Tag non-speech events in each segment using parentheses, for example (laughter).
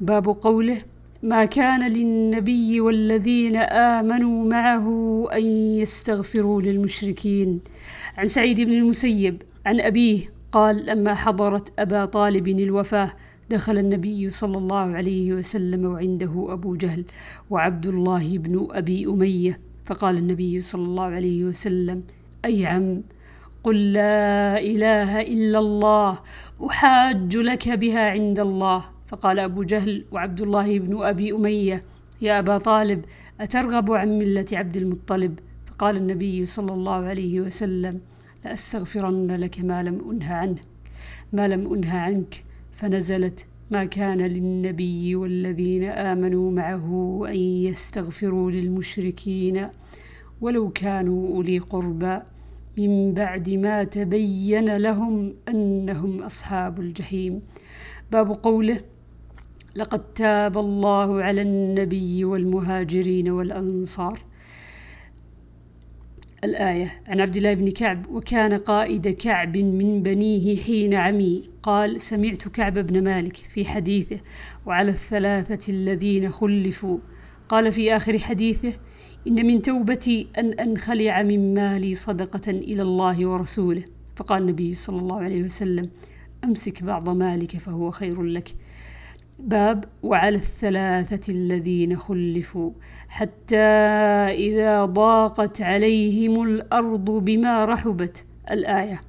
باب قوله ما كان للنبي والذين آمنوا معه أن يستغفروا للمشركين. عن سعيد بن المسيب عن أبيه. قال لما حضرت أبا طالب الوفاة دخل النبي صلى الله عليه وسلم وعنده أبو جهل وعبد الله بن أبي أمية. فقال النبي صلى الله عليه وسلم أي عم قل لا إله إلا الله أحاج لك بها عند الله. فقال أبو جهل وعبد الله بن أبي أمية يا أبا طالب أترغب عن ملة عبد المطلب؟ فقال النبي صلى الله عليه وسلم لأستغفرن لك ما لم أنه عنه ما لم أنه عنك فنزلت ما كان للنبي والذين آمنوا معه أن يستغفروا للمشركين ولو كانوا أولي قربى. من بعد ما تبين لهم أنهم أصحاب الجحيم باب قوله لقد تاب الله على النبي والمهاجرين والأنصار. الآية عن عبد الله بن كعب وكان قائد كعب من بنيه حين عمي قال سمعت كعب بن مالك في حديثه وعلى الثلاثة الذين خلفوا قال في آخر حديثه إن من توبتي أن أنخلع من مالي صدقة إلى الله ورسوله فقال النبي صلى الله عليه وسلم أمسك بعض مالك فهو خير لك باب وعلى الثلاثة الذين خلفوا حتى إذا ضاقت عليهم الأرض بما رحبت. الآية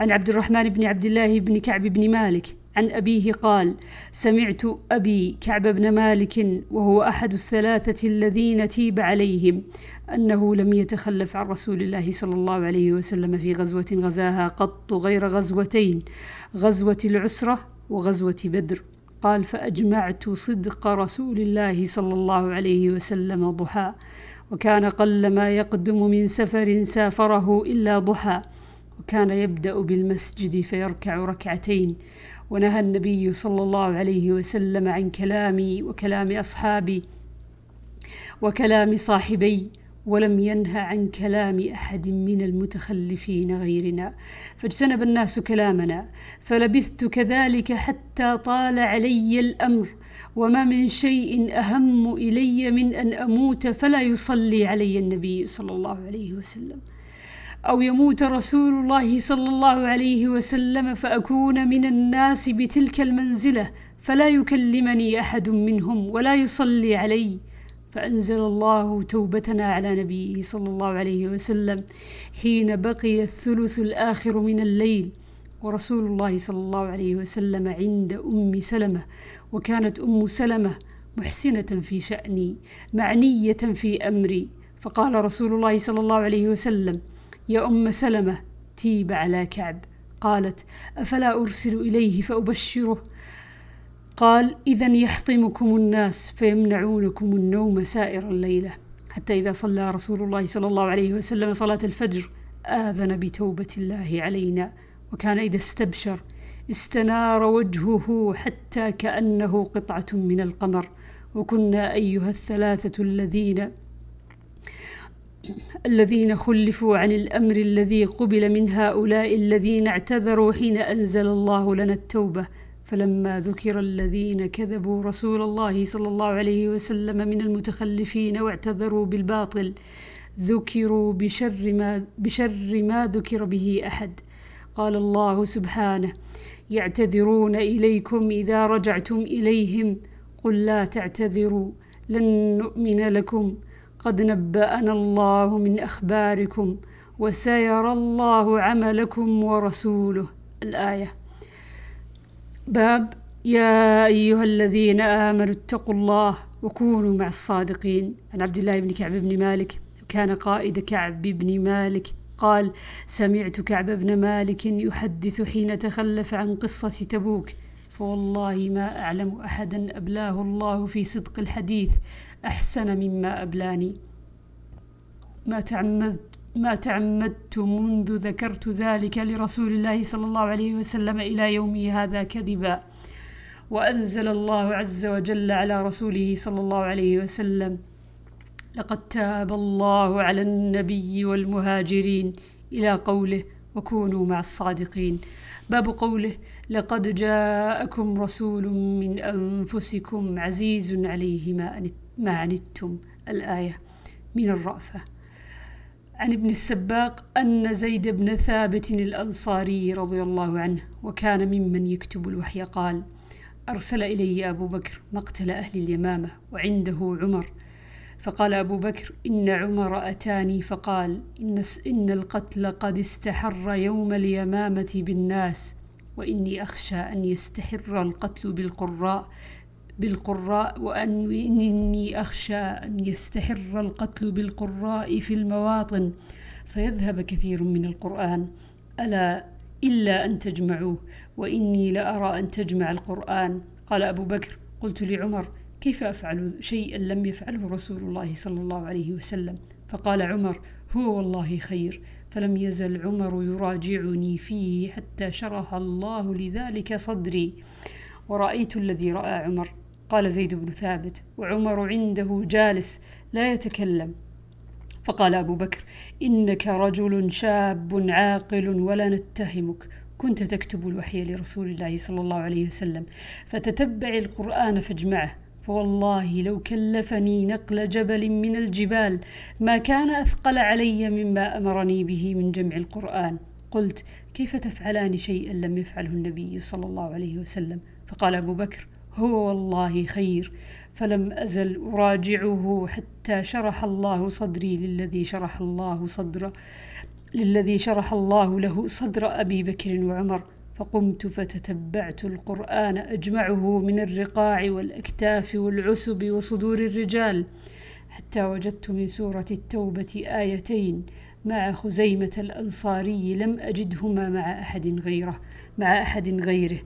عن عبد الرحمن بن عبد الله بن كعب بن مالك عن أبيه قال سمعت أبي كعب بن مالك وهو أحد الثلاثة الذين تيب عليهم أنه لم يتخلف عن رسول الله صلى الله عليه وسلم في غزوة غزاها قط غير غزوتين غزوة العسرة وغزوة بدر. قال فأجمعت صدق رسول الله صلى الله عليه وسلم ضحى وكان قل ما يقدم من سفر سافره إلا ضحى وكان يبدأ بالمسجد فيركع ركعتين. ونهى النبي صلى الله عليه وسلم عن كلامي وكلام أصحابي وكلام صاحبي ولم ينه عن كلام أحد من المتخلفين غيرنا. فاجتنب الناس كلامنا فلبثت كذلك حتى طال علي الأمر وما من شيء أهم إلي من أن أموت فلا يصلي علي النبي صلى الله عليه وسلم. أو يموت رسول الله صلى الله عليه وسلم فأكون من الناس بتلك المنزلة فلا يكلمني أحد منهم ولا يصلي علي. فأنزل الله توبتنا على نبيه صلى الله عليه وسلم حين بقي الثلث الآخر من الليل ورسول الله صلى الله عليه وسلم عند أم سلمة وكانت أم سلمة محسنة في شأني معنية في أمري. فقال رسول الله صلى الله عليه وسلم يا أم سلمة تيب على كعب. قالت أفلا أرسل إليه فأبشره؟ قال إذا يحطمكم الناس فيمنعونكم النوم سائر الليلة. حتى إذا صلى رسول الله صلى الله عليه وسلم صلاة الفجر آذن بتوبة الله علينا. وكان إذا استبشر استنار وجهه حتى كأنه قطعة من القمر. وكنا أيها الثلاثة الذين (clears throat) الذين خلفوا عن الأمر الذي قبل من هؤلاء الذين اعتذروا حين أنزل الله لنا التوبة. فلما ذكر الذين كذبوا رسول الله صلى الله عليه وسلم من المتخلفين واعتذروا بالباطل ذكروا بشر ما بشر ما ذكر به أحد. قال الله سبحانه يعتذرون إليكم إذا رجعتم إليهم. قل لا تعتذروا لن نؤمن لكم. قد نبأنا الله من أخباركم وسيرى الله عملكم ورسوله. الآية. باب يا أيها الذين آمنوا اتقوا الله وكونوا مع الصادقين. عن عبد الله بن كعب بن مالك كان قائد كعب بن مالك قال سمعت كعب بن مالك يحدث حين تخلف عن قصة تبوك فوالله ما أعلم أحدا أبلاه الله في صدق الحديث أحسن مما أبلاني. ما تعمدت ما تعمدت منذ ذكرت ذلك لرسول الله صلى الله عليه وسلم إلى يومي هذا كذبا. وأنزل الله عز وجل على رسوله صلى الله عليه وسلم لقد تاب الله على النبي والمهاجرين إلى قوله وكونوا مع الصادقين. باب قوله لقد جاءكم رسول من أنفسكم عزيز عليه ما عنتم. الآية من الرأفة. عن ابن السباق أن زيد بن ثابت الأنصاري رضي الله عنه وكان ممن يكتب الوحي قال أرسل إلي أبو بكر مقتل أهل اليمامة وعنده عمر. فقال أبو بكر إن عمر أتاني. فقال إن, إن القتل قد استحر يوم اليمامة بالناس وإني أخشى أن يستحر القتل بالقراء بالقراء وأن إني أخشى أن يستحر القتل بالقراء في المواطن فيذهب كثير من القرآن. ألا إلا أن تجمعوه وإني لأرى أن تجمع القرآن. قال أبو بكر قلت لعمر كيف أفعل شيئا لم يفعله رسول الله صلى الله عليه وسلم؟ فقال عمر هو والله خير. فلم يزل عمر يراجعني فيه حتى شرح الله لذلك صدري. ورأيت الذي رأى عمر قال زيد بن ثابت وعمر عنده جالس لا يتكلم. فقال أبو بكر إنك رجل شاب عاقل ولا نتهمك. كنت تكتب الوحي لرسول الله صلى الله عليه وسلم فتتبع القرآن فاجمعه. فوالله لو كلفني نقل جبل من الجبال ما كان أثقل علي مما أمرني به من جمع القرآن. قلت كيف تفعلان شيئا لم يفعله النبي صلى الله عليه وسلم؟ فقال أبو بكر هو والله خير. فلم أزل أراجعه حتى شرح الله صدري للذي شرح الله صدر للذي شرح الله له صدر أبي بكر وعمر. فقمت فتتبعت القرآن أجمعه من الرقاع والأكتاف والعسب وصدور الرجال حتى وجدت من سورة التوبة آيتين. مع خزيمة الأنصاري لم أجدهما مع أحد غيره مع أحد غيره.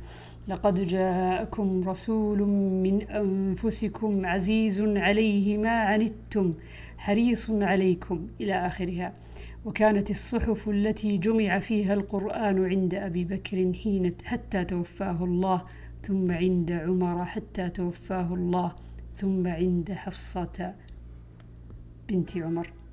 لقد جاءكم رسول من أنفسكم عزيز عليه ما عنتم حريص عليكم إلى آخرها. وكانت الصحف التي جمع فيها القرآن عند أبي بكر حين حتى توفاه الله ثم عند عمر حتى توفاه الله ثم عند حفصة بنت عمر.